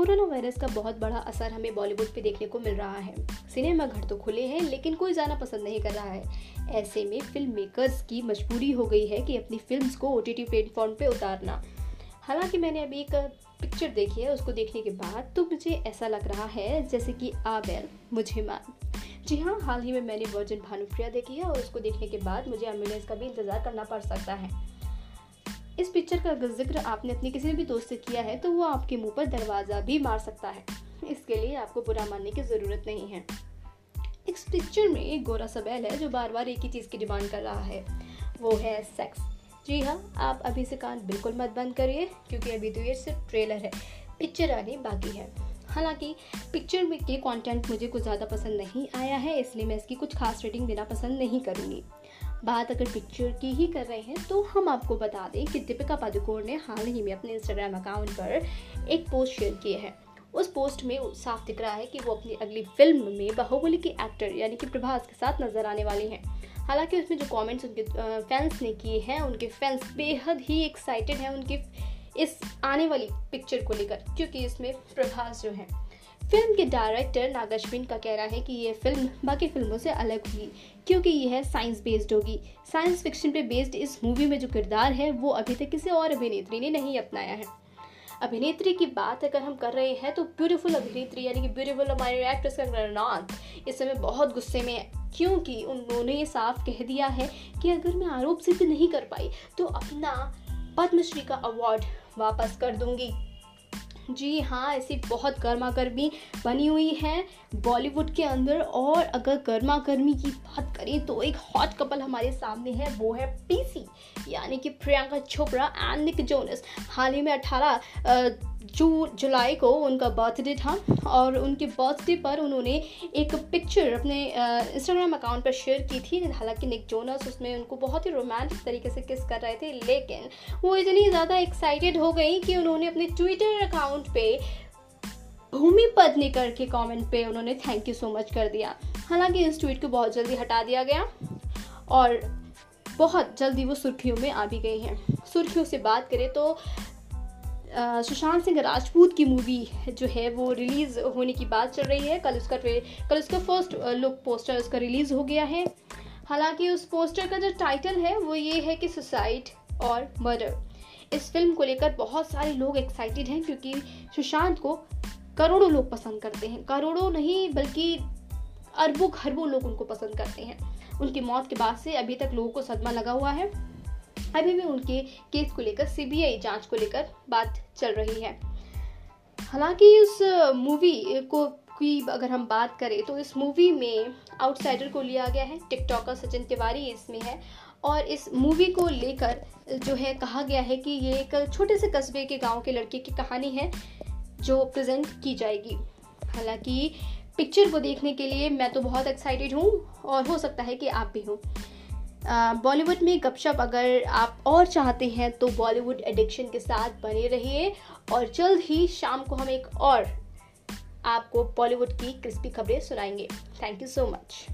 Corona virus का बहुत बड़ा असर हमें बॉलीवुड पे देखने को मिल रहा है। सिनेमा घर तो खुले हैं, लेकिन कोई जाना पसंद नहीं कर रहा है। ऐसे में फ़िल्म मेकर्स की मजबूरी हो गई है कि अपनी फिल्म्स को ओ टी प्लेटफॉर्म पे उतारना। हालाँकि मैंने अभी एक पिक्चर देखी है, उसको देखने के बाद तो मुझे ऐसा लग रहा है जैसे कि आबेल मुझे मान। जी हाँ हाल ही में मैंने वर्जन भानुप्रिया देखी है और उसको देखने के बाद मुझे एंबुलेंस का भी इंतज़ार करना पड़ सकता है। इस पिक्चर का अगर ज़िक्र आपने अपने किसी भी दोस्त से किया है तो वो आपके मुँह पर दरवाज़ा भी मार सकता है। इसके लिए आपको बुरा मानने की ज़रूरत नहीं है। इस पिक्चर में एक गोरा सबैल है, जो बार बार एक ही चीज़ की डिमांड कर रहा है। वो है सेक्स जी हाँ आप अभी से कान बिल्कुल मत बंद करिए, क्योंकि अभी तो ये सिर्फ़ ट्रेलर है। पिक्चर आने बाकी है। हालाँकि, पिक्चर में के कंटेंट मुझे कुछ ज़्यादा पसंद नहीं आया है, इसलिए मैं इसकी कुछ खास रेटिंग देना पसंद नहीं करूँगी। बात अगर पिक्चर की ही कर रहे हैं तो हम आपको बता दें कि दीपिका पादुकोण ने हाल ही में अपने इंस्टाग्राम अकाउंट पर एक पोस्ट शेयर किए हैं। उस पोस्ट में साफ़ दिख रहा है कि वो अपनी अगली फ़िल्म में बाहुबली की एक्टर यानी कि प्रभास के साथ नज़र आने वाली हैं। हालाँकि उसमें जो कमेंट्स उनके फैंस ने किए हैं, उनके फैंस बेहद ही एक्साइटेड हैं उनकी इस आने वाली पिक्चर को लेकर, क्योंकि इसमें प्रभास जो है फ़िल्म के डायरेक्टर नागाश्विन का कहना है कि ये फ़िल्म बाकी फ़िल्मों से अलग होगी, क्योंकि यह साइंस बेस्ड होगी। साइंस फिक्शन पे बेस्ड इस मूवी में जो किरदार है, वो अभी तक किसी और अभिनेत्री ने नहीं अपनाया है। अभिनेत्री की बात अगर हम कर रहे हैं तो ब्यूटीफुल अभिनेत्री, यानी कि ब्यूटीफुल हमारे एक्ट्रेस रनाथ इस समय बहुत गुस्से में है, क्योंकि उन्होंने ये साफ़ कह दिया है कि अगर मैं आरोप सिद्ध नहीं कर पाई तो अपना पद्मश्री का अवार्ड वापस कर दूँगी। जी हाँ ऐसी बहुत गर्मा गर्मी बनी हुई है बॉलीवुड के अंदर और अगर गर्मा गर्मी की बात करें तो एक हॉट कपल हमारे सामने है, वो है पीसी यानी कि Priyanka Chopra and Nick Jonas हाल ही में अठारह जू जुलाई को उनका बर्थडे था और उनके बर्थडे पर उन्होंने एक पिक्चर अपने इंस्टाग्राम अकाउंट पर शेयर की थी। हालाँकि निक जोनस उसमें उनको बहुत ही रोमांटिक तरीके से किस कर रहे थे, लेकिन वो इतनी ज़्यादा एक्साइटेड हो गई कि उन्होंने अपने ट्विटर अकाउंट पे भूमि पत्नी करके कमेंट पे उन्होंने थैंक यू सो मच कर दिया। हालाँकि इस ट्वीट को बहुत जल्दी हटा दिया गया और बहुत जल्दी वो सुर्खियों में आ भी गई हैं। सुर्खियों से बात करें तो सुशांत सिंह राजपूत की मूवी जो है वो रिलीज़ होने की बात चल रही है। कल उसका ट्रे कल उसका फ़र्स्ट लुक पोस्टर उसका रिलीज़ हो गया है। हालाँकि उस पोस्टर का जो टाइटल है वो ये है कि सुसाइड और मर्डर इस फ़िल्म को लेकर बहुत सारे लोग एक्साइटेड हैं क्योंकि सुशांत को करोड़ों लोग पसंद करते हैं। करोड़ों नहीं, बल्कि अरबों खरबों लोग उनको पसंद करते हैं। उनकी मौत के बाद से अभी तक लोगों को सदमा लगा हुआ है। अभी भी उनके केस को लेकर सीबीआई जाँच को लेकर बात चल रही है। हालाँकि उस मूवी को की अगर हम बात करें तो इस मूवी में आउटसाइडर को लिया गया है टिकटॉकर सचिन तिवारी इसमें है। और इस मूवी को लेकर जो है, कहा गया है कि ये एक छोटे से कस्बे के गाँव के लड़के की कहानी है, जो प्रेजेंट की जाएगी। हालाँकि पिक्चर को देखने के लिए मैं तो बहुत एक्साइटेड हूँ, और हो सकता है कि आप भी हो। बॉलीवुड में गपशप अगर आप और चाहते हैं तो बॉलीवुड एडिक्शन के साथ बने रहिए और जल्द ही शाम को हम एक और आपको बॉलीवुड की क्रिस्पी खबरें सुनाएँगे। Thank you so much